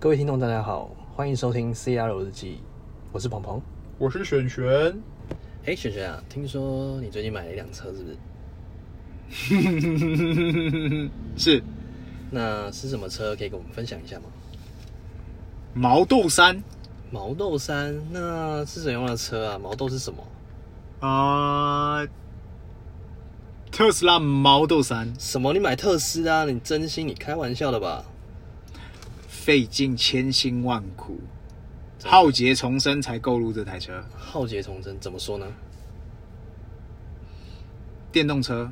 各位听众，大家好，欢迎收听 CR 日记，我是鹏鹏。我是璇璇，哎，璇璇啊，听说你最近买了一辆车，是不是？是那是什么车？可以跟我们分享一下吗？毛豆山毛豆山，那是怎样的车啊？毛豆是什么？啊、特斯拉毛豆山什么？你买特斯拉？你真心？你开玩笑的吧？费尽千辛万苦，浩劫重生才购入这台车，浩劫重生，怎么说呢？电动车，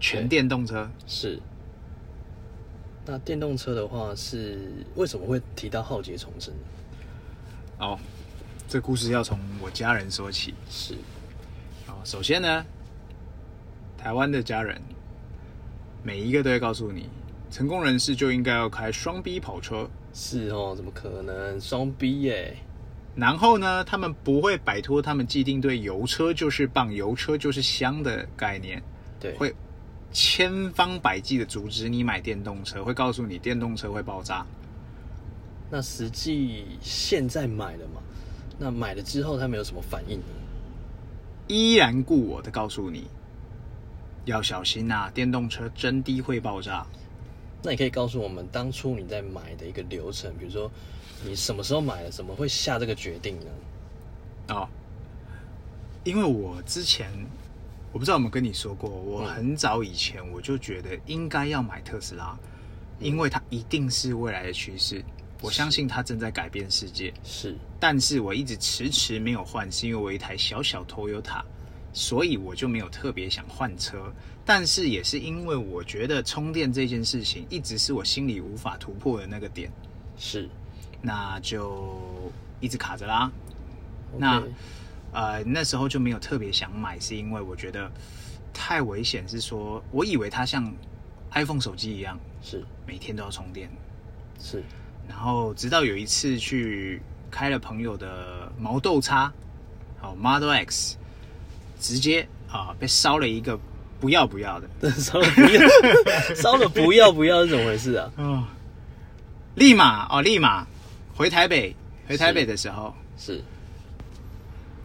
全对电动车。是。那电动车的话是为什么会提到浩劫重生呢？哦，这故事要从我家人说起。是哦，首先呢，台湾的家人每一个都会告诉你，成功人士就应该要开双 B 跑车。是哦，怎么可能双 B 耶？然后呢，他们不会摆脱他们既定对油车就是棒、油车就是香的概念，对，会千方百计的阻止你买电动车，会告诉你电动车会爆炸。那实际现在买了嘛？那买了之后他们有什么反应呢？依然故我的告诉你，要小心呐、电动车真的会爆炸。那你可以告诉我们当初你在买的一个流程，比如说你什么时候买的，怎么会下这个决定呢？哦，因为我之前我不知道有没有跟你说过，我嗯很早以前我就觉得应该要买特斯拉，因为它一定是未来的趋势，我相信它正在改变世界。是但是我一直迟迟没有换，是因为我一台小小 Toyota，所以我就没有特别想换车。但是也是因为我觉得充电这件事情一直是我心里无法突破的那个点，是，那就一直卡着啦。那呃，那时候就没有特别想买，是因为我觉得太危险，是说我以为它像 iPhone 手机一样，是每天都要充电。是然后直到有一次去开了朋友的毛豆叉，好 Model X，直接啊被烧了一个不要不要的，烧了不要，烧了不要不要是怎么回事啊？哦，立马哦立马回台北，回台北的时候，是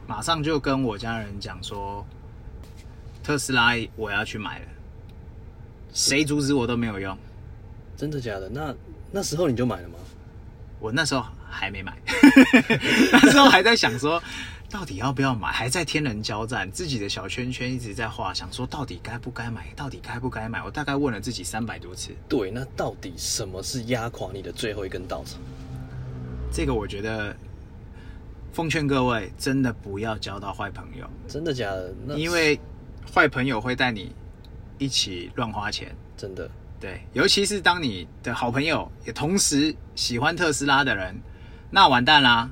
马上就跟我家人讲说，特斯拉我要去买了，谁阻止我都没有用。真的假的？那那时候你就买了吗？我那时候还没买，那时候还在想说，到底要不要买，还在天人交战，自己的小圈圈一直在画，想说到底该不该买，到底该不该买。我大概问了自己三百多次，对，那到底什么是压垮你的最后一根稻草？这个我觉得，奉劝各位真的不要交到坏朋友，真的假的？那因为坏朋友会带你一起乱花钱。真的对，尤其是当你的好朋友也同时喜欢特斯拉的人，那完蛋啦！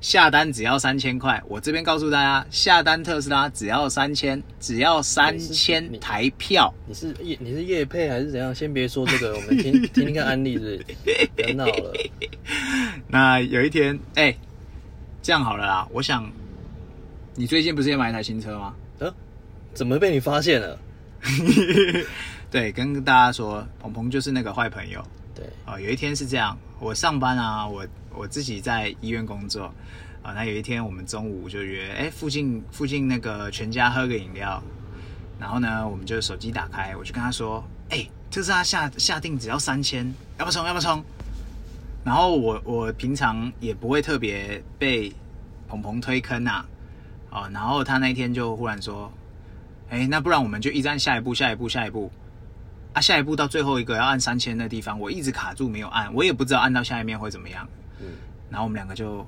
下单只要三千块，我这边告诉大家，下单特斯拉只要三千，只要三千台票。你是业你是业配还是怎样？先别说这个，我们听听听看案例是不是？不要闹了。那有一天，哎、这样好了啦，我想，你最近不是也买一台新车吗？呃，怎么被你发现了？对，跟大家说，鹏鹏就是那个坏朋友。对，哦，有一天是这样，我上班啊，我我自己在医院工作啊。那有一天我们中午就约，哎，附近附近那个全家喝个饮料，然后呢，我们就手机打开，我就跟他说，哎，特斯拉下下定只要三千，要不要冲？要不要冲？然后我我平常也不会特别被鹏鹏推坑呐、啊，然后他那一天就忽然说，哎，那不然我们就一直按下一步，下一步，下一步。啊，下一步到最后一个要按三千的地方，我一直卡住没有按，我也不知道按到下一面会怎么样。嗯，然后我们两个就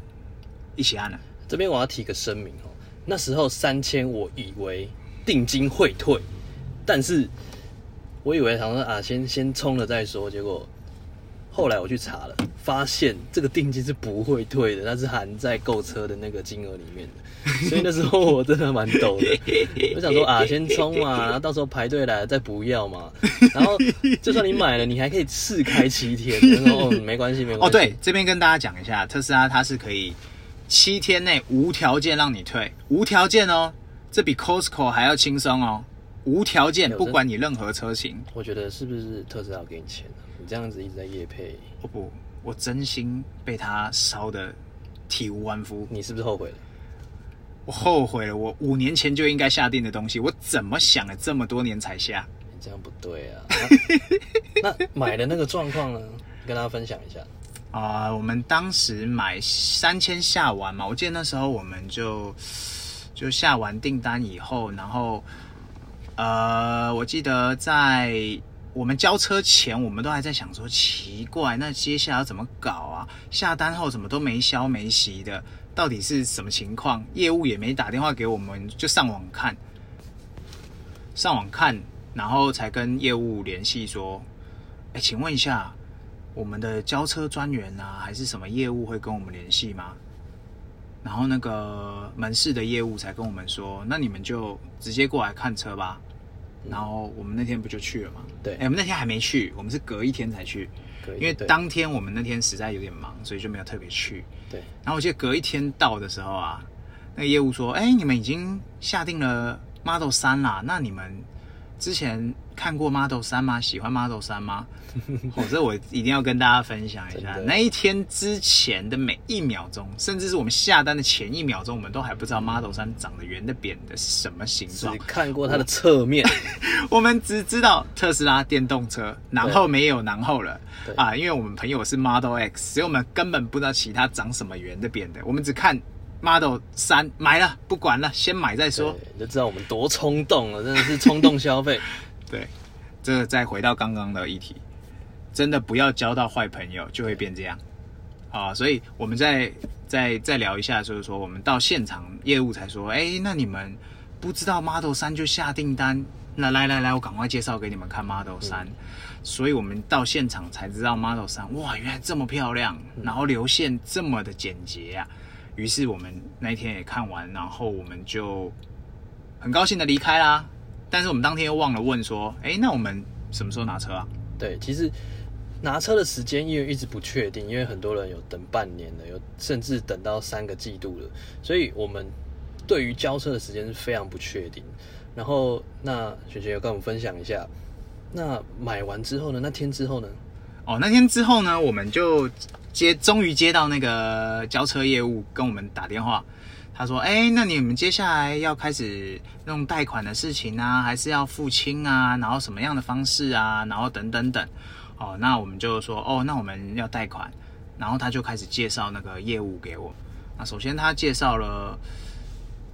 一起按了。这边我要提个声明哦，那时候三千我以为定金会退，但是我以为想说啊，先先充了再说，结果后来我去查了，发现这个定金是不会退的，它是含在购车的那个金额里面的，所以那时候我真的蛮抖的。我想说啊，先充嘛，然后到时候排队来了再不要嘛。然后就算你买了，你还可以试开七天。然后哦，没关系，没关系。哦，对，这边跟大家讲一下，特斯拉它是可以七天内无条件让你退，无条件哦，这比 Costco 还要轻松哦，无条件，不管你任何车型。我觉得是不是特斯拉有给你钱啊？你这样子一直在夜配，我不，我真心被他烧的体无完肤。你是不是后悔了？我后悔了，我五年前就应该下定的东西，我怎么想了这么多年才下？你这样不对啊！那那买的那个状况呢？跟大家分享一下。啊、我们当时买三千下完嘛，我记得那时候我们就就下完订单以后，然后呃，我记得在我们交车前，我们都还在想说，奇怪，那接下来要怎么搞啊？下单后怎么都没消没息的，到底是什么情况？业务也没打电话给我们，就上网看，上网看，然后才跟业务联系说，哎，请问一下。我们的交车专员啊，还是什么业务会跟我们联系吗？然后那个门市的业务才跟我们说，那你们就直接过来看车吧。然后我们那天不就去了吗？对哎，我们那天还没去，我们是隔一天才去，因为当天我们那天实在有点忙，所以就没有特别去。对然后我记得隔一天到的时候啊，那个业务说：“哎，你们已经下定了 Model 三啦，那你们之前看过 Model 三吗？喜欢 Model 三吗？” 哦，这我一定要跟大家分享一下。那一天之前的每一秒钟，甚至是我们下单的前一秒钟，我们都还不知道 Model 三长得圆的、扁的是什么形只状。看过它的侧面，我们只知道特斯拉电动车，然后没有然后了对啊，因为我们朋友是 Model X，所以我们根本不知道其他长什么圆的、扁的，我们只看 Model 三买了，不管了，先买再说。你就知道我们多冲动了，真的是冲动消费。对，这个再回到刚刚的议题，真的不要交到坏朋友，就会变这样啊。所以我们再再再聊一下，就是说我们到现场业务才说，哎，那你们不知道 Model 三就下订单，那来来来，我赶快介绍给你们看 Model 三。所以我们到现场才知道 Model 三，哇，原来这么漂亮，然后流线这么的简洁啊。于是我们那一天也看完，然后我们就很高兴的离开啦。但是我们当天又忘了问说，哎，那我们什么时候拿车啊？对，其实拿车的时间因为一直不确定，因为很多人有等半年的，有甚至等到三个季度了，所以我们对于交车的时间是非常不确定。然后，那雪雪有跟我们分享一下，那买完之后呢？那天之后呢？哦，那天之后呢，我们就接，终于接到那个交车业务跟我们打电话，他说：“哎，那你们接下来要开始弄贷款的事情啊，还是要付清啊？然后什么样的方式啊？然后等等等。”哦，那我们就说：“哦，那我们要贷款。”然后他就开始介绍那个业务给我。那首先他介绍了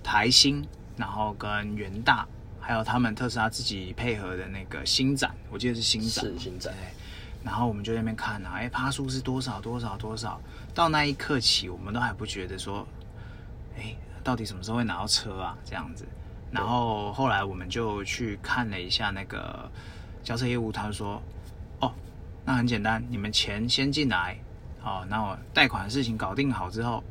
台新，然后跟元大，还有他们特斯拉自己配合的那个新展，我记得是新展，是新展对。然后我们就在那边看啊，哎，趴数是多少多少多少。到那一刻起，我们都还不觉得说，哎，到底什么时候会拿到车啊？这样子。然后后来我们就去看了一下那个交车业务，他就说，哦，那很简单，你们钱先进来，哦，那我贷款的事情搞定好之后，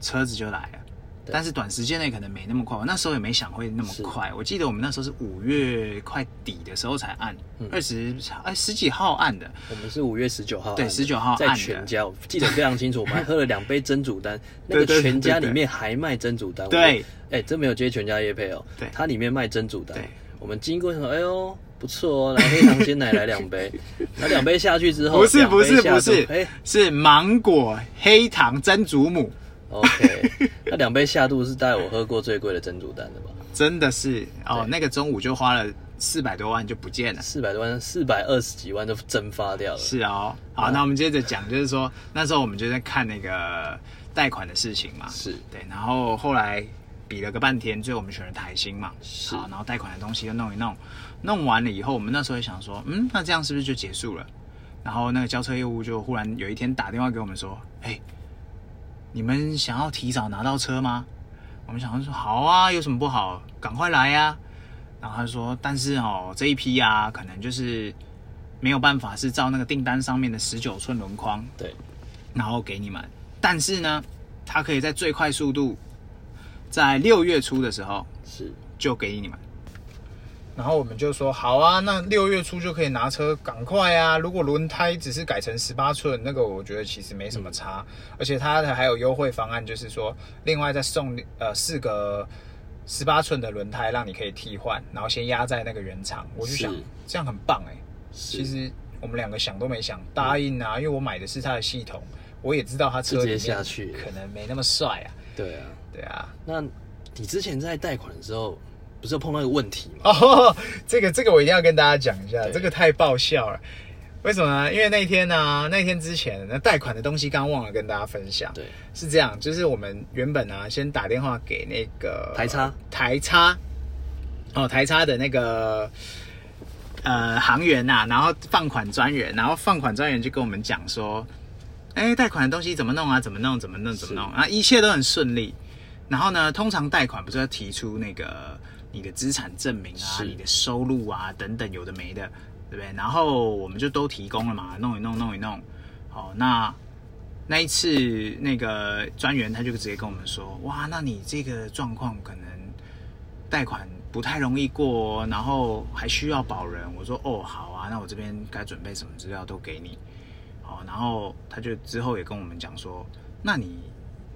车子就来了。对。但是短时间内可能没那么快，我那时候也没想会那么快。我记得我们那时候是五月快底的时候才按，嗯。二十哎十几号按的，我们是五月十九号，对十九号在按全家，我记得非常清楚，我们还喝了两杯真煮丹，那个全家里面还卖真煮丹。对，哎，真没有接全家叶配哦，对。它里面卖真煮丹。对。我们经过说，哎呦，不错哦，来黑糖鲜奶来两杯，那两杯下去之后，不是不是不是肚哎。是芒果黑糖真祖母，，OK，那两杯下肚是带我喝过最贵的珍珠蛋的吧？真的是哦，那个中午就花了四百多万就不见了。四百多万，四百二十几万都蒸发掉了。是哦，好，那我们接着讲，就是说那时候我们就在看那个贷款的事情嘛，是对，然后后来比了个半天，最后我们选了台新嘛，是好，然后贷款的东西又弄一弄，弄完了以后，我们那时候也想说，嗯，那这样是不是就结束了？然后那个交车业务就忽然有一天打电话给我们说，哎，你们想要提早拿到车吗？我们想说好啊，有什么不好？赶快来呀、然后他说，但是哦，这一批啊，可能就是没有办法是照那个订单上面的十九寸轮框，对，然后给你们。但是呢，它可以在最快速度，在六月初的时候是就给你们。然后我们就说好啊，那六月初就可以拿车，赶快啊！如果轮胎只是改成十八寸，那个我觉得其实没什么差，而且它的还有优惠方案，就是说另外再送呃四个十八寸的轮胎，让你可以替换，然后先压在那个原厂。我就想是。这样很棒哎、是。其实我们两个想都没想答应啊，因为我买的是它的系统，我也知道它车里面直接下去。可能没那么帅啊，对啊，对啊。那你之前在贷款的时候，不是碰到一个问题吗？哦，这个这个我一定要跟大家讲一下，对这个太爆笑了。为什么呢？因为那天呢、那天之前那贷款的东西刚忘了跟大家分享。对，是这样，就是我们原本啊，先打电话给那个台差台差，哦，台差的那个呃行员呐、然后放款专员，然后放款专员就跟我们讲说，哎，贷款的东西怎么弄啊？怎么弄？怎么弄？怎么弄？啊，一切都很顺利。然后呢，通常贷款不是要提出那个你的资产证明啊、你的收入啊等等有的没的，对不对？然后我们就都提供了嘛，弄一弄，弄一弄。好，那那一次那个专员他就直接跟我们说，哇，那你这个状况可能贷款不太容易过、哦，然后还需要保人。我说哦，好啊，那我这边该准备什么资料都给你。好，然后他就之后也跟我们讲说，那你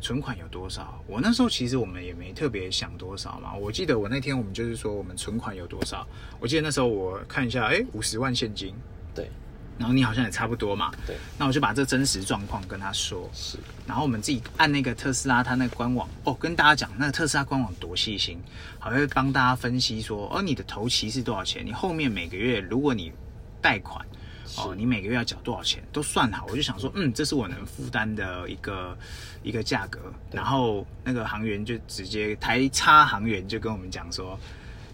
存款有多少？我那时候其实我们也没特别想多少嘛。我记得我那天我们就是说我们存款有多少，我记得那时候我看一下，哎，五十万现金。对然后你好像也差不多嘛，对，那我就把这真实状况跟他说，是然后我们自己按那个特斯拉它那个官网哦，跟大家讲那个特斯拉官网多细心，还会帮大家分析说，哦，你的头期是多少钱？你后面每个月如果你贷款，哦，你每个月要缴多少钱都算好。我就想说，嗯，这是我能负担的一个一个价格。然后那个行员就直接台差行员就跟我们讲说，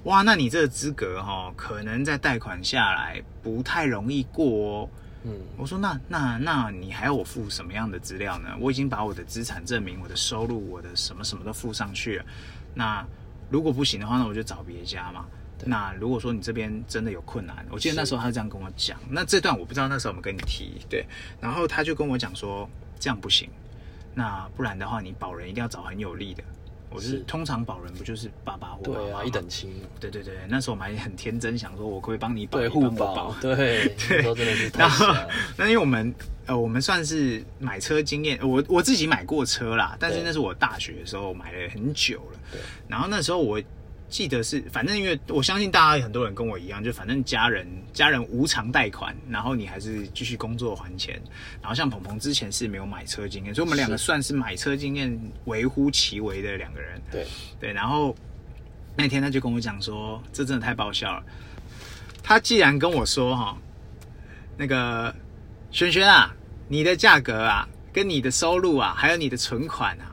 哇，那你这个资格哈、哦，可能在贷款下来不太容易过哦。嗯，我说那那那你还要我付什么样的资料呢？我已经把我的资产证明、我的收入、我的什么什么都付上去了。那如果不行的话，那我就找别家嘛。那如果说你这边真的有困难，我记得那时候他这样跟我讲。那这段我不知道那时候有没有跟你提对，然后他就跟我讲说这样不行，那不然的话你保人一定要找很有利的。我是是。通常保人不就是爸爸或妈对啊，妈吗？一等亲，对对对，那时候我们还很天真，想说我可不可以帮你保，对你帮互保，对，那时候真的是太然后，那因为我们呃，我们算是买车经验，我我自己买过车啦，但是那是我大学的时候买了很久了。然后那时候我记得是，反正因为我相信大家很多人跟我一样，就反正家人家人无偿贷款，然后你还是继续工作还钱。然后像鹏鹏之前是没有买车经验，所以我们两个算是买车经验微乎其微的两个人。对，对，然后那天他就跟我讲说，这真的太爆笑了。他既然跟我说哈，那个轩轩啊，你的价格啊，跟你的收入啊，还有你的存款啊，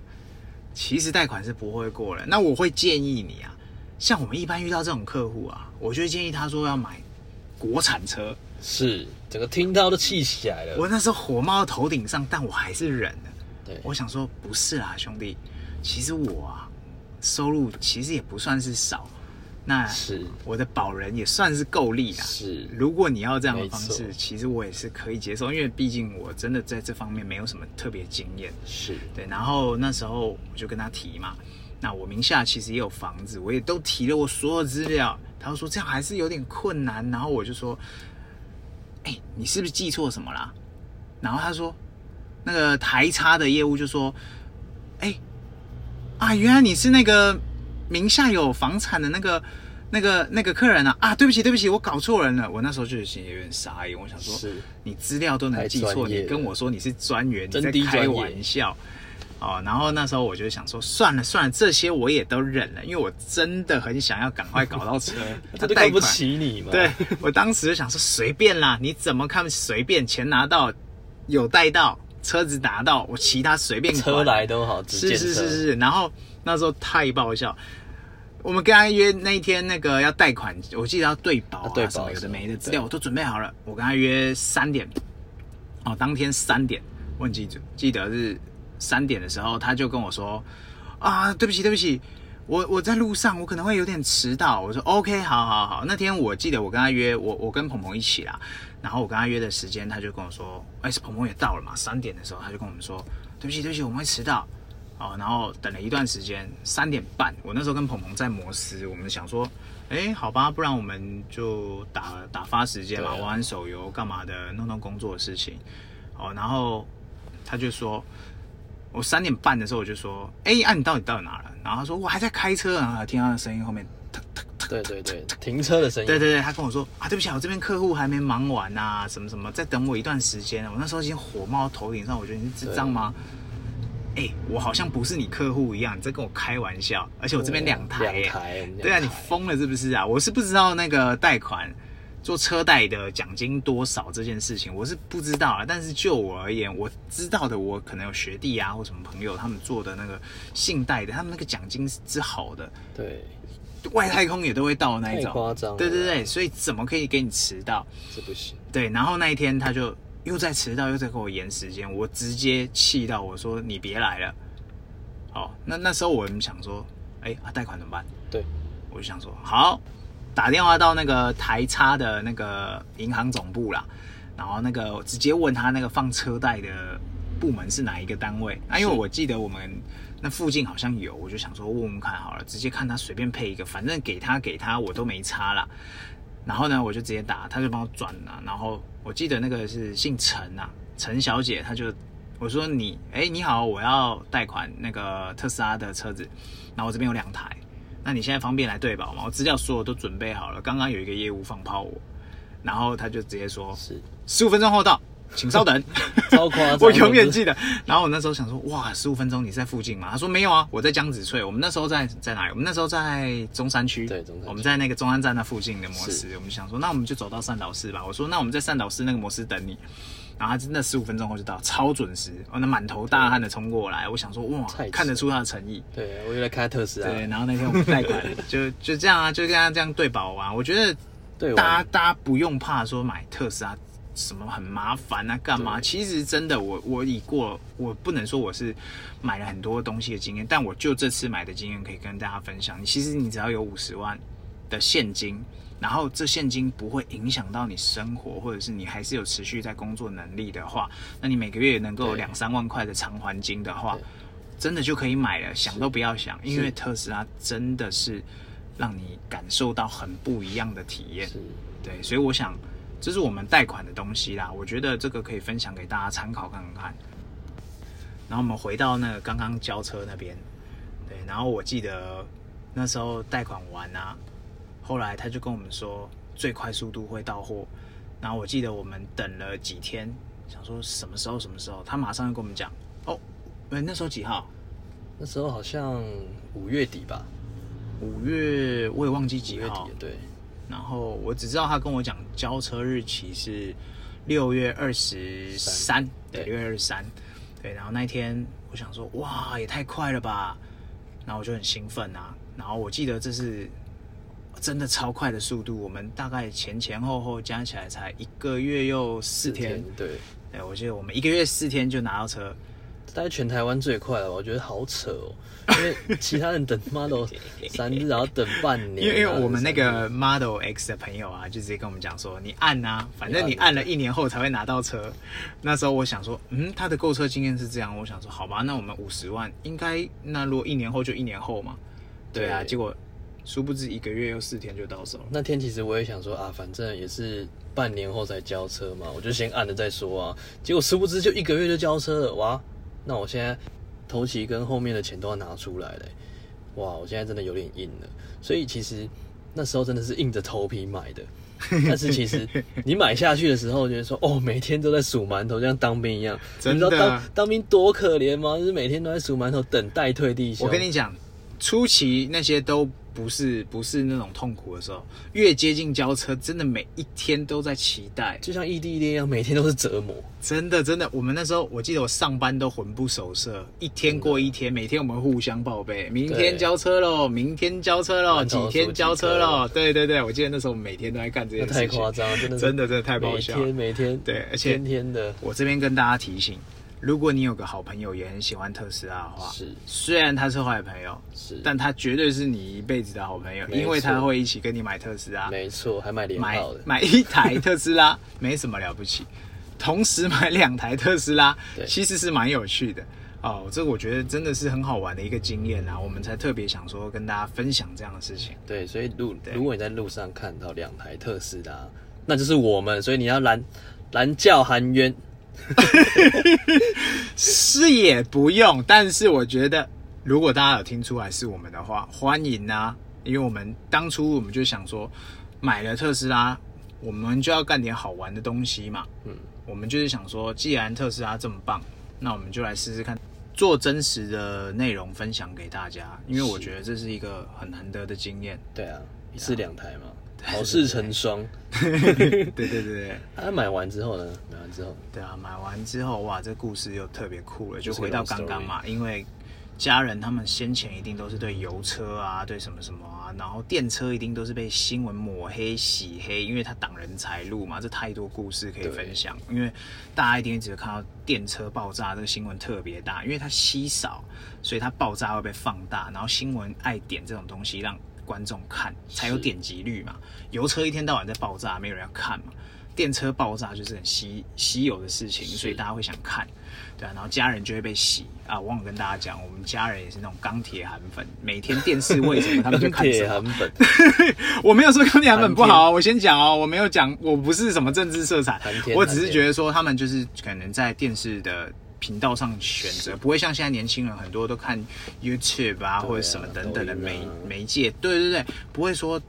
其实贷款是不会过了。那我会建议你啊，像我们一般遇到这种客户啊，我就会建议他说要买国产车。是整个听到都气起来了，我那时候火冒到头顶上，但我还是忍了。对，我想说，不是啊，兄弟，其实我啊，收入其实也不算是少，那是我的保人也算是够力啦。是如果你要这样的方式，其实我也是可以接受，因为毕竟我真的在这方面没有什么特别经验。是，对，然后那时候我就跟他提嘛，那我名下其实也有房子，我也都提了我所有资料。他说这样还是有点困难，然后我就说，哎、你是不是记错什么啦？然后他说，那个台差的业务就说，哎、啊，原来你是那个名下有房产的那个。那个那个客人啊啊，对不起对不起，我搞错人了。我那时候就心里有点傻眼，我想说，你资料都能记错，你跟我说你是专员，你在开玩笑。哦，然后那时候我就想说，算了算了，这些我也都忍了，因为我真的很想要赶快搞到车 他都看不起你嘛，对我当时就想说，随便啦，你怎么看随便，钱拿到，有带到，车子拿到，我其他随便管车来都好，是是是是，然后那时候太爆笑。我们跟他约那一天那个要贷款，我记得要对保啊对保啊什么有的没的资料对我都准备好了。我跟他约三点，哦，当天三点，问记者，记得是三点的时候，他就跟我说啊，对不起对不起，我我在路上，我可能会有点迟到。我说 OK，好好好。那天我记得我跟他约，我我跟鹏鹏一起啦，然后我跟他约的时间，他就跟我说，哎，鹏鹏也到了嘛，三点的时候他就跟我们说，对不起对不起，我们会迟到。哦，然后等了一段时间，三点半，我那时候跟鹏鹏在摩斯，我们想说，哎，好吧，不然我们就打打发时间嘛，玩玩手游干嘛的，弄弄工作的事情。哦，然后他就说，我三点半的时候我就说，哎，啊，你到底到哪了？然后他说我还在开车，然后听到他的声音后面，对对对，停车的声音，对对对，他跟我说啊，对不起啊，我这边客户还没忙完啊、什么什么，再等我一段时间。我那时候已经火冒头顶上，我觉得你是智障吗？哎、我好像不是你客户一样，你在跟我开玩笑，而且我这边两台、两哎台，对啊，你疯了是不是啊？我是不知道那个贷款做车贷的奖金多少这件事情，我是不知道啊。但是就我而言，我知道的，我可能有学弟啊或什么朋友他们做的那个信贷的，他们那个奖金是之好的，对，外太空也都会到那一种，太夸张对对对，所以怎么可以给你迟到？这不行，对，然后那一天他就又在迟到，又在跟我延时间，我直接气到我说你别来了。好，那那时候我们想说，哎，啊贷款怎么办？对，我就想说，好，打电话到那个台差的那个银行总部啦，然后那个直接问他那个放车贷的部门是哪一个单位啊？因为我记得我们那附近好像有，我就想说问问看好了，直接看他随便配一个，反正给他给他我都没差啦。然后呢，我就直接打，他就帮我转了。然后我记得那个是姓陈啊，陈小姐，她就我说你，哎，你好，我要贷款那个特斯拉的车子，然后我这边有两台，那你现在方便来对保吗？我资料所有都准备好了，刚刚有一个业务放炮我，然后他就直接说是十五分钟后到，请稍等。超夸张，我永远得记得。然后我那时候想说，哇，十五分钟你在附近吗？他说没有啊，我在江子翠。我们那时候在在哪里？我们那时候在中山区。对中山区我们在那个中山站那附近的摩斯。我们想说，那我们就走到善导寺吧。我说，那我们在善导寺那个摩斯等你。然后他真的十五分钟后就到，超准时。我那满头大汗的冲过来，我想说，哇，看得出他的诚意。对我又来开特斯拉，对，然后那天我们贷款就就这样啊，就跟他这样对保完。我觉得对，大家大家不用怕说买特斯拉什么很麻烦啊，干嘛？其实真的，我我已过，我不能说我是买了很多东西的经验，但我就这次买的经验可以跟大家分享。其实你只要有五十万的现金。然后这现金不会影响到你生活，或者是你还是有持续在工作能力的话，那你每个月能够有两三万块的偿还金的话，真的就可以买了，想都不要想，因为特斯拉真的是让你感受到很不一样的体验。对，所以我想这是我们贷款的东西啦，我觉得这个可以分享给大家参考看看。然后我们回到那个刚刚交车那边，对，然后我记得那时候贷款完啊，后来他就跟我们说最快速度会到货，然后我记得我们等了几天，想说什么时候什么时候，他马上就跟我们讲，哦，呃那时候几号？那时候好像五月底吧，五月我也忘记几号底，对，然后我只知道他跟我讲交车日期是六月二十三，对，对六月二十三，对。然后那一天我想说，哇，也太快了吧！然后我就很兴奋啊。然后我记得这是真的超快的速度，我们大概前前后后加起来才一个月又四天。对，对，我记得我们一个月四天就拿到车，大概全台湾最快了，我觉得好扯哦，因为其他人等 Model 三日，然后等半年，因为因为我们那个 Model X 的朋友啊，就直接跟我们讲说，你按啊，反正你按了一年后才会拿到车。那时候我想说，嗯，他的购车经验是这样，我想说，好吧，那我们五十万应该，那如果一年后就一年后嘛，对啊，对。结果殊不知一个月又四天就到手了。那天其实我也想说啊，反正也是半年后才交车嘛，我就先按了再说啊。结果殊不知就一个月就交车了，哇！那我现在头期跟后面的钱都要拿出来嘞欸、哇！我现在真的有点硬了。所以其实那时候真的是硬着头皮买的，但是其实你买下去的时候，觉得说哦，每天都在数馒头，就像当兵一样。真的你知道当当兵多可怜吗？就是每天都在数馒头，等待退弟兄。我跟你讲，初期那些都不是不是那种痛苦的时候，越接近交车，真的每一天都在期待。就像异地恋一样，每天都是折磨。真的，真的，我们那时候我记得我上班都魂不守舍，一天过一天，每天我们互相报备，明天交车喽，明天交车喽，几天交车几喽。对对对，我记得那时候我们每天都在干这那件事情，太夸张了，真的真的真的太爆每笑。天每天对而且天天的我这边跟大家提醒，如果你有个好朋友也很喜欢特斯拉的话，是虽然他是坏朋友，是，但他绝对是你一辈子的好朋友，因为他会一起跟你买特斯拉。没错，还买连买号的，买一台特斯拉 没什么了不起，同时买两台特斯拉，其实是蛮有趣的哦。这个我觉得真的是很好玩的一个经验啊，我们才特别想说跟大家分享这样的事情。对，所以路如果你在路上看到两台特斯拉，那就是我们，所以你要拦拦叫含冤，是也不用，但是我觉得如果大家有听出来是我们的话，欢迎啊。因为我们当初我们就想说，买了特斯拉，我们就要干点好玩的东西嘛。嗯，我们就是想说，既然特斯拉这么棒，那我们就来试试看，做真实的内容分享给大家。因为我觉得这是一个很难得的经验。对啊，一次两台嘛，好事成双。对对对对他买完之后呢？买完之后，对啊！买完之后，哇，这故事又特别酷了，就回到刚刚嘛，因为家人他们先前一定都是对油车啊，对什么什么啊，然后电车一定都是被新闻抹黑、洗黑，因为它挡人财路嘛，这太多故事可以分享。因为大家一定只有看到电车爆炸这个新闻特别大，因为它稀少，所以它爆炸会被放大，然后新闻爱点这种东西让观众看，才有是点击率嘛。油车一天到晚在爆炸，没有人要看嘛。电车爆炸就是很稀稀有的事情，所以大家会想看，对啊，然后家人就会被洗啊。我忘了跟大家讲，我们家人也是那种钢铁韩粉，每天电视为什么他们 就看铁什么韩。粉，我没有说钢铁韩粉不好啊，我先讲哦，我没有讲，我不是什么政治色彩，我只是觉得说他们就是可能在电视的。频道上选择不会像现在年轻人很多都看 YouTube 啊啊或者什么等等的媒啊媒介，对对对，不会说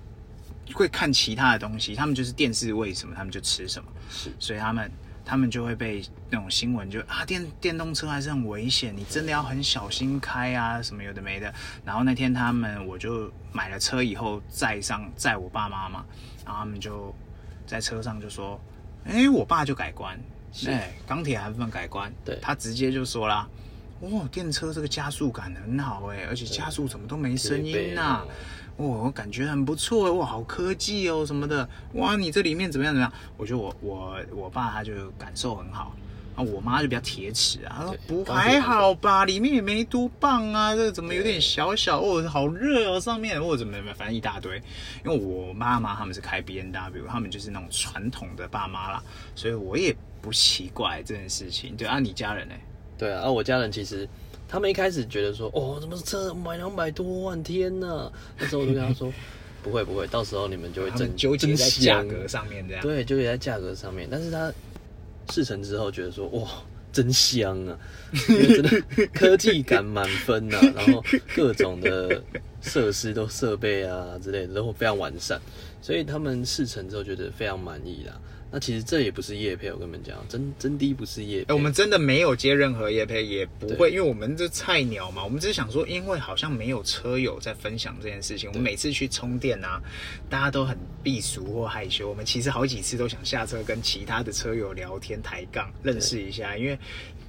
会看其他的东西，他们就是电视喂什么他们就吃什么，是。所以他们他们就会被那种新闻就啊电电动车还是很危险，你真的要很小心开啊什么有的没的。然后那天他们我就买了车以后载上载我爸妈嘛，然后他们就在车上就说，哎、我爸就改观，是哎，钢铁韩粉改观，对。他直接就说啦。哦，电车这个加速感很好哎，而且加速怎么都没声音呐、哦，我感觉很不错哎，哇，好科技哦什么的，哇，你这里面怎么样怎么样？我觉得我我我爸他就感受很好，啊，我妈就比较铁齿啊，她说不还好吧，里面也没多棒啊，这个怎么有点小小哦，好热哦，上面。或者怎么怎么，反正一大堆。因为我妈妈他们是开 B N W，他们就是那种传统的爸妈啦，所以我也不奇怪这件事情。对啊，你家人呢？对啊，啊，我家人其实他们一开始觉得说，哦，怎么这买两百多万，天呐！那时候我就跟他说，不会不会，到时候你们就会真他们纠结在价格上面这样。对，纠结在价格上面。但是他试乘之后觉得说，哇，真香啊！真的科技感满分呐、然后各种的设施都设备啊之类的都非常完善，所以他们试乘之后觉得非常满意啦。那其实这也不是叶配，我跟你们讲，真真的不是叶配。哎，我们真的没有接任何叶配，也不对会，因为我们这菜鸟嘛，我们只是想说，因为好像没有车友在分享这件事情，我们每次去充电啊，大家都很避俗或害羞。我们其实好几次都想下车跟其他的车友聊天抬杠，认识一下，因为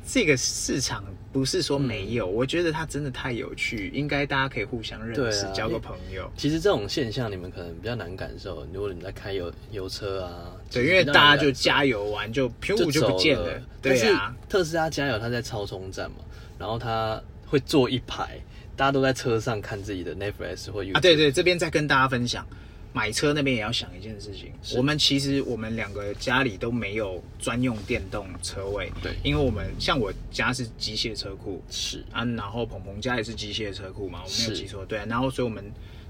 这个市场不是说没有，我觉得它真的太有趣，应该大家可以互相认识，啊交个朋友。其实这种现象你们可能比较难感受，如果你们在开油油车啊，对，因为大家就加油完就噗就不见了，对啊。特斯拉加油，它在超充站嘛，然后它会坐一排，大家都在车上看自己的 Netflix 或 YouTube。啊，对对，这边再跟大家分享，买车那边也要想一件事情。我们其实我们两个家里都没有专用电动车位，对因为我们像我家是机械车库是啊，然后鹏鹏家也是机械车库嘛，我没有记错，对啊，然后所以我们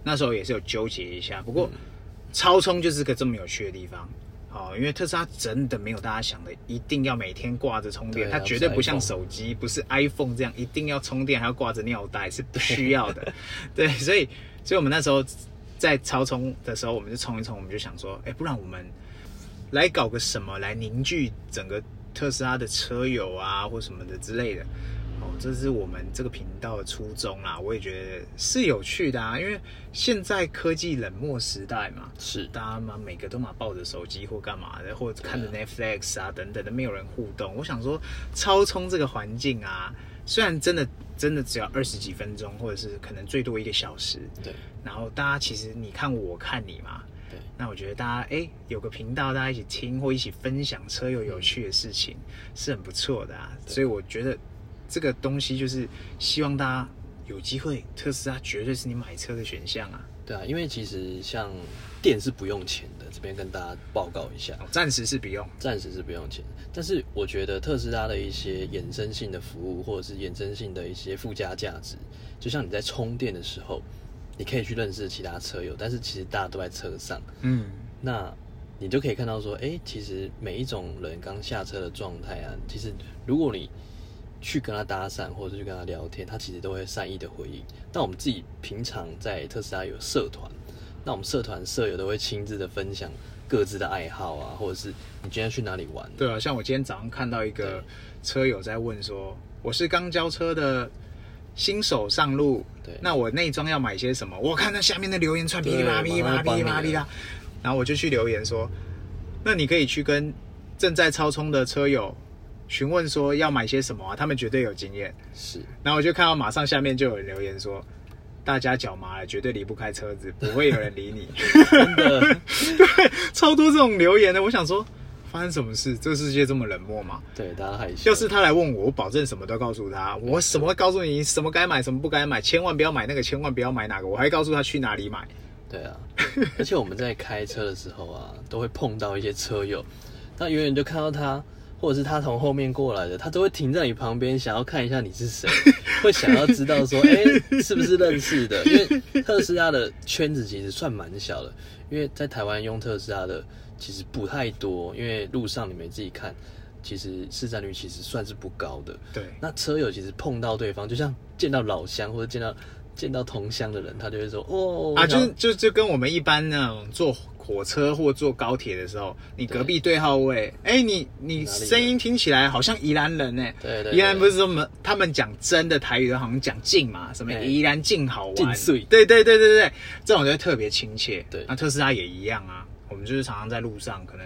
那时候也是有纠结一下，不过嗯超充就是个这么有趣的地方。哦，因为特斯拉真的没有大家想的一定要每天挂着充电，对它绝对不像手机，不是 iPhone 这样一定要充电还要挂着尿袋，是不需要的。对，所以所以我们那时候在超充的时候，我们就冲一冲，我们就想说，哎，不然我们来搞个什么来凝聚整个特斯拉的车友啊，或什么的之类的。哦，这是我们这个频道的初衷啦，我也觉得是有趣的啊，因为现在科技冷漠时代嘛，是，大家嘛每个都嘛抱着手机或干嘛的，或者看着 Netflix 啊等等的，没有人互动。我想说，超充这个环境啊，虽然真的真的只要二十几分钟，或者是可能最多一个小时，对然后大家其实你看我看你嘛，对，那我觉得大家哎有个频道，大家一起听或一起分享车友有趣的事情，是很不错的啊。所以我觉得这个东西就是希望大家有机会，特斯拉绝对是你买车的选项啊。对啊，因为其实像电是不用钱的，这边跟大家报告一下，哦暂时是不用。暂时是不用钱。但是我觉得特斯拉的一些衍生性的服务，或者是衍生性的一些附加价值，就像你在充电的时候，你可以去认识其他车友，但是其实大家都在车上，嗯，那你就可以看到说，哎、其实每一种人刚下车的状态啊，其实如果你去跟他搭讪，或者去跟他聊天，他其实都会善意的回应。但我们自己平常在特斯拉有社团，那我们社团舍友都会亲自的分享各自的爱好啊，或者是你今天去哪里玩，对啊，像我今天早上看到一个车友在问说，我是刚交车的新手上路，对那我内装要买些什么？我看到下面的留言串噼里啪啦噼里啪啦噼里啪啦噼里啪啦，然后我就去留言说，那你可以去跟正在超充的车友询问说要买些什么啊，他们绝对有经验。是然后我就看到马上下面就有人留言说。大家脚麻了，绝对离不开车子，不会有人理你。真的，超多这种留言的，我想说，发生什么事？这个世界这么冷漠吗？对大家害羞。要是他来问我，我保证什么都告诉他，我什么告诉你什么该买，什么不该买，千万不要买那个，千万不要买哪个，我还告诉他去哪里买。对啊，而且我们在开车的时候啊，都会碰到一些车友，那远远就看到他，或者是他从后面过来的，他都会停在你旁边，想要看一下你是谁，会想要知道说，哎、是不是认识的？因为特斯拉的圈子其实算蛮小的，因为在台湾用特斯拉的其实不太多，因为路上你们自己看，其实市占率其实算是不高的。对，那车友其实碰到对方，就像见到老乡或者见到见到同乡的人，他就会说，哦，啊，就是就就跟我们一般那种坐火车或坐高铁的时候，你隔壁对号位，哎、你你声音听起来好像宜兰人呢、对对对。宜兰不是说我们他们讲真的台语都，好像讲静嘛，什么哎宜兰静好玩，对对对对对，这种就会特别亲切。对。那特斯拉也一样啊，我们就是常常在路上，可能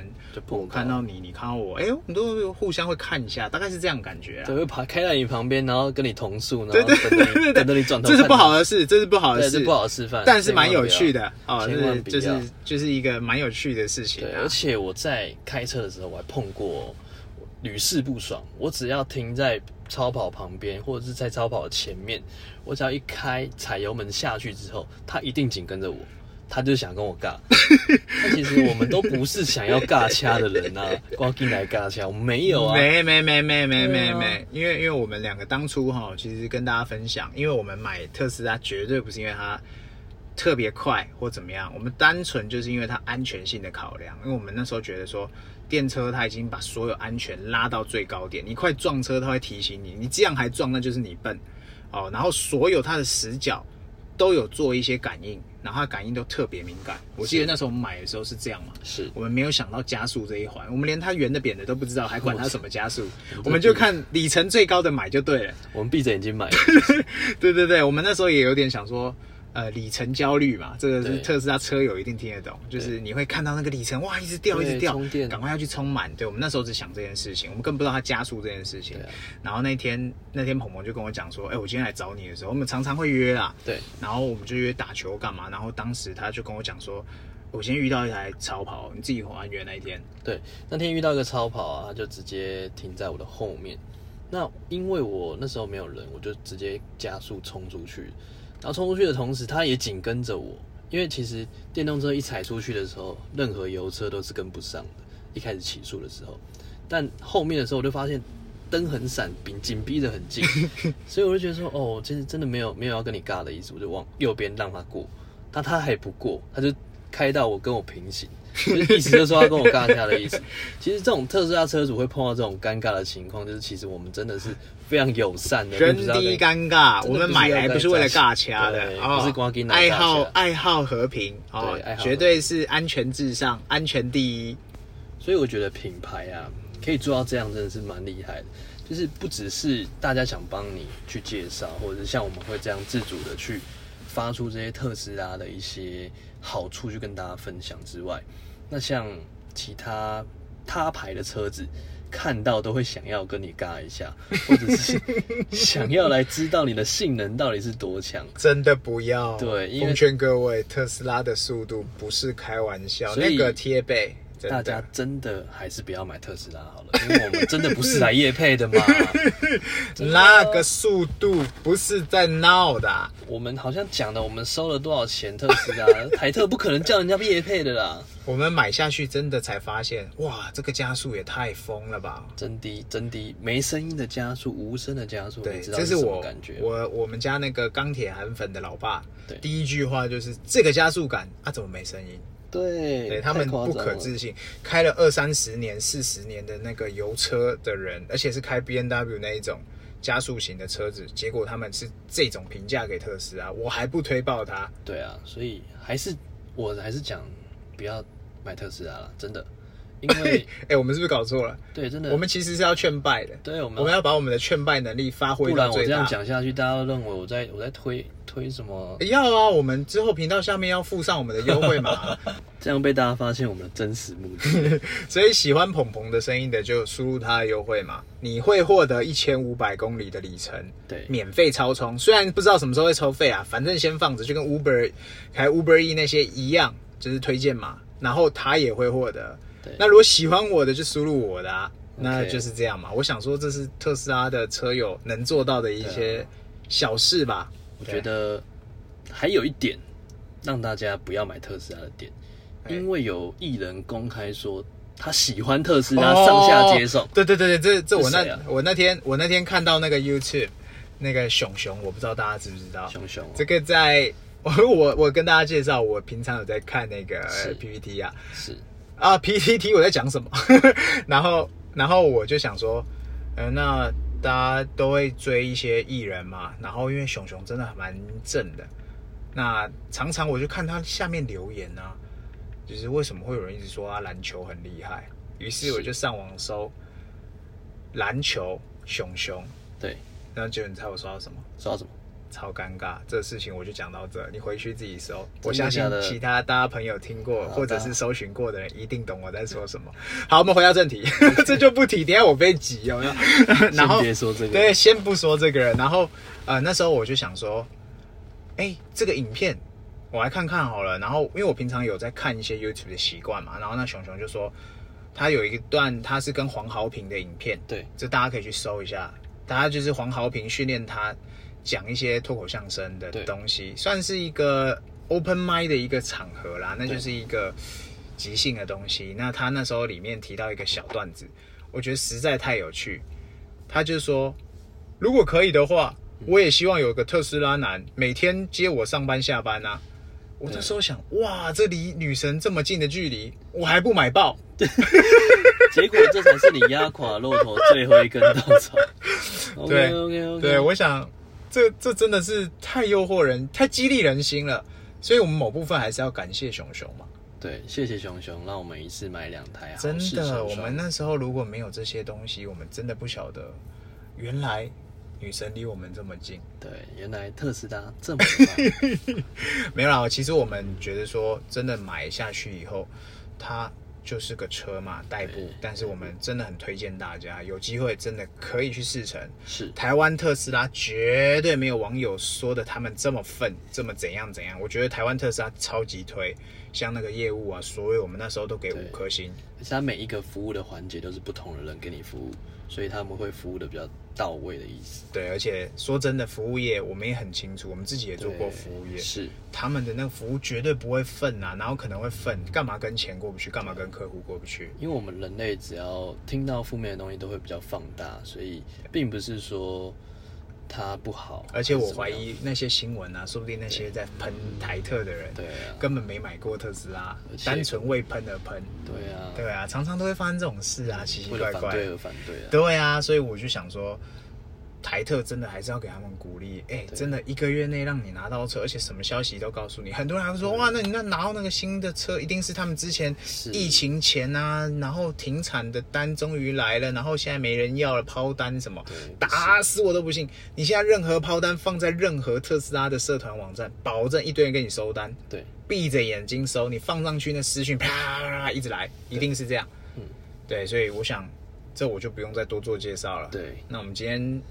我看到你，你看到我，哎、我们都互相会看一下，大概是这样感觉啊对，。会爬开在你旁边，然后跟你同速，然后对对等着你等着你转头，这是不好的事，这是不好的，事，这不好的示范，但是蛮有趣的哦，千万不要就是就是就是一个蛮有趣的事情对，啊而。且我在开车的时候，我还碰过屡试不爽。我只要停在超跑旁边，或者是在超跑前面，我只要一开踩油门下去之后，他一定紧跟着我。他就想跟我尬，但其实我们都不是想要尬掐的人啊，光进来尬掐，我们没有啊，没没没没没没没，因为因为我们两个当初哈，其实跟大家分享，因为我们买特斯拉绝对不是因为它特别快或怎么样，我们单纯就是因为它安全性的考量，因为我们那时候觉得说电车它已经把所有安全拉到最高点，你快撞车它会提醒你，你这样还撞那就是你笨。哦，然后所有它的死角都有做一些感应，然后它感应都特别敏感。我记得那时候我们买的时候是这样嘛，是我们没有想到加速这一环，我们连它圆的扁的都不知道，还管它什么加速，我我们就看里程最高的买就对了。我们闭着眼睛买，对对对，我们那时候也有点想说，呃，里程焦虑嘛，这个是特斯拉车友一定听得懂，就是你会看到那个里程哇一直掉一直掉，赶快要去充满。对我们那时候只想这件事情，我们更不知道它加速这件事情然后那天那天鹏鹏就跟我讲说，哎、我今天来找你的时候，我们常常会约啦，对，然后我们就约打球干嘛？然后当时他就跟我讲说，我今天遇到一台超跑，你自己还原那一天。对，那天遇到一个超跑啊，他就直接停在我的后面。那因为我那时候没有人，我就直接加速冲出去。然后冲出去的同时，他也紧跟着我。因为其实电动车一踩出去的时候，任何油车都是跟不上的。一开始起速的时候，但后面的时候我就发现灯很闪，紧紧逼得很近，所以我就觉得说，哦，其实真的没有没有要跟你尬的意思，我就往右边让他过。但他还不过，他就开到我跟我平行，就是意思就是说要跟我尬掐的意思。其实这种特斯拉车主会碰到这种尴尬的情况，就是其实我们真的是非常友善的，人并不是要跟低尴尬，我们买来不是为了尬掐的，哦不是光给爱好爱好和平哦对爱，好绝对是安全至上，安全第一。所以我觉得品牌啊，可以做到这样，真的是蛮厉害的。就是不只是大家想帮你去介绍，或者是像我们会这样自主的去发出这些特斯拉的一些好处去跟大家分享之外，那像其他他牌的车子。看到都会想要跟你尬一下，或者是想要来知道你的性能到底是多强。真的不要，对奉劝各位，特斯拉的速度不是开玩笑，那个贴背，大家。真的还是不要买特斯拉好了，因为我们真的不是来夜配的嘛。的那个速度不是在闹的啊、我们好像讲的，我们收了多少钱特斯拉？台特不可能叫人家夜配的啦，我们买下去真的才发现，哇，这个加速也太疯了吧！真低真低，没声音的加速，无声的加速，对，你知道这是我感觉？我我们家那个钢铁韩粉的老爸，对第一句话就是这个加速感啊，怎么没声音？对，对他们不可置信，开了二三十年、四十年的那个油车的人，而且是开 B N W 那一种，加速型的车子，结果他们是这种评价给特斯拉，我还不推爆它。对啊，所以还是我还是讲不要买特斯拉了，真的，因为哎、我们是不是搞错了？对真的，我们其实是要劝败的，对我们我们要把我们的劝败能力发挥不然我这到最大。样讲下去，大家都认为我在我在推推什么，要啊，我们之后频道下面要附上我们的优惠码，这样被大家发现我们的真实目的。所以喜欢鹏鹏的声音的就输入他的优惠码，你会获得一千五百公里的里程，对免费超充。虽然不知道什么时候会抽费啊，反正先放着，就跟 Uber 开 Uber E 那些一样，就是推荐码，然后他也会获得。那如果喜欢我的就输入我的啊，那就是这样嘛。我想说这是特斯拉的车友能做到的一些啊小事吧。我觉得还有一点让大家不要买特斯拉的点，哎因为有艺人公开说他喜欢特斯拉，上下接送哦。对对对对，这这我那、啊我那天我那天看到那个 YouTube 那个熊熊，我不知道大家知不知道？熊熊哦这个在 我我我跟大家介绍，我平常有在看那个是 PPT 啊是啊 PPT 我在讲什么？然后然后我就想说，呃，那大家都会追一些艺人嘛，然后因为熊熊真的蛮正的，那常常我就看他下面留言啊，就是为什么会有人一直说他篮球很厉害？于是我就上网搜篮球熊熊，对，然后结果你猜我刷到什么？刷到什么？超尴尬，这事情我就讲到这，你回去自己搜。的我相信其他大家朋友听过或者是搜寻过的人一定懂我在说什么。好，我们回到正题，这就不提，等下我被挤有没有？然后先别说这个，对，先不说这个人，然后呃那时候我就想说，哎，这个影片我来看看好了。然后因为我平常有在看一些 YouTube 的习惯嘛，然后那熊熊就说他有一段他是跟黄豪平的影片，对这大家可以去搜一下。大家就是黄豪平训练他讲一些脱口相声的对东西，算是一个 open m i d 的一个场合啦，那就是一个即兴的东西。那他那时候里面提到一个小段子，我觉得实在太有趣。他就说，如果可以的话，我也希望有个特斯拉男每天接我上班下班啊。我那时候想，哇，这离女神这么近的距离，我还不买爆。结果这才是你压垮骆驼最后一根稻草。对 OK OK，对，我想这这真的是太诱惑人、太激励人心了。所以我们某部分还是要感谢熊熊嘛。对，谢谢熊熊，让我们一次买两台好真的，我们那时候如果没有这些东西，我们真的不晓得原来女神离我们这么近。对，原来特斯拉这么快，没有啦，其实我们觉得说，真的买下去以后，它就是个车嘛，代步。但是我们真的很推荐大家，有机会真的可以去试乘。是台湾特斯拉绝对没有网友说的他们这么愤，这么怎样怎样。我觉得台湾特斯拉超级推，像那个业务啊，所有我们那时候都给五颗星。而且它每一个服务的环节都是不同的人给你服务，所以他们会服务的比较到位的意思。对，而且说真的，服务业我们也很清楚，我们自己也做过服务业，是他们的那个服务绝对不会愤啊，然后可能会愤，干嘛跟钱过不去，干嘛跟客户过不去？因为我们人类只要听到负面的东西都会比较放大，所以并不是说他不好。而且我怀疑那些新闻啊，说不定那些在喷台特的人，对，根本没买过特斯拉，单纯为喷而喷。对啊，对啊，常常都会发生这种事啊，奇奇怪怪。反对而反对啊。对啊，所以我就想说，台特真的还是要给他们鼓励。哎、对真的一个月内让你拿到车，而且什么消息都告诉你。很多人还会说，哇，那你那拿到那个新的车，一定是他们之前疫情前啊，然后停产的单终于来了，然后现在没人要了，抛单什么对，打死我都不信。你现在任何抛单放在任何特斯拉的社团网站，保证一堆人给你收单。对，闭着眼睛收，你放上去那私讯啪一直来，一定是这样。嗯，对，所以我想这我就不用再多做介绍了。对，那我们今天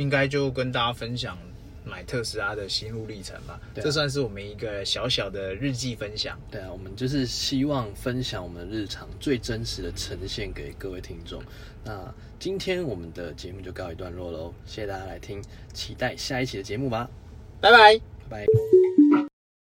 应该就跟大家分享买特斯拉的心路历程吧。对啊这算是我们一个小小的日记分享。对啊，我们就是希望分享我们的日常最真实的呈现给各位听众。那今天我们的节目就告一段落喽，谢谢大家来听，期待下一期的节目吧，拜拜。拜拜。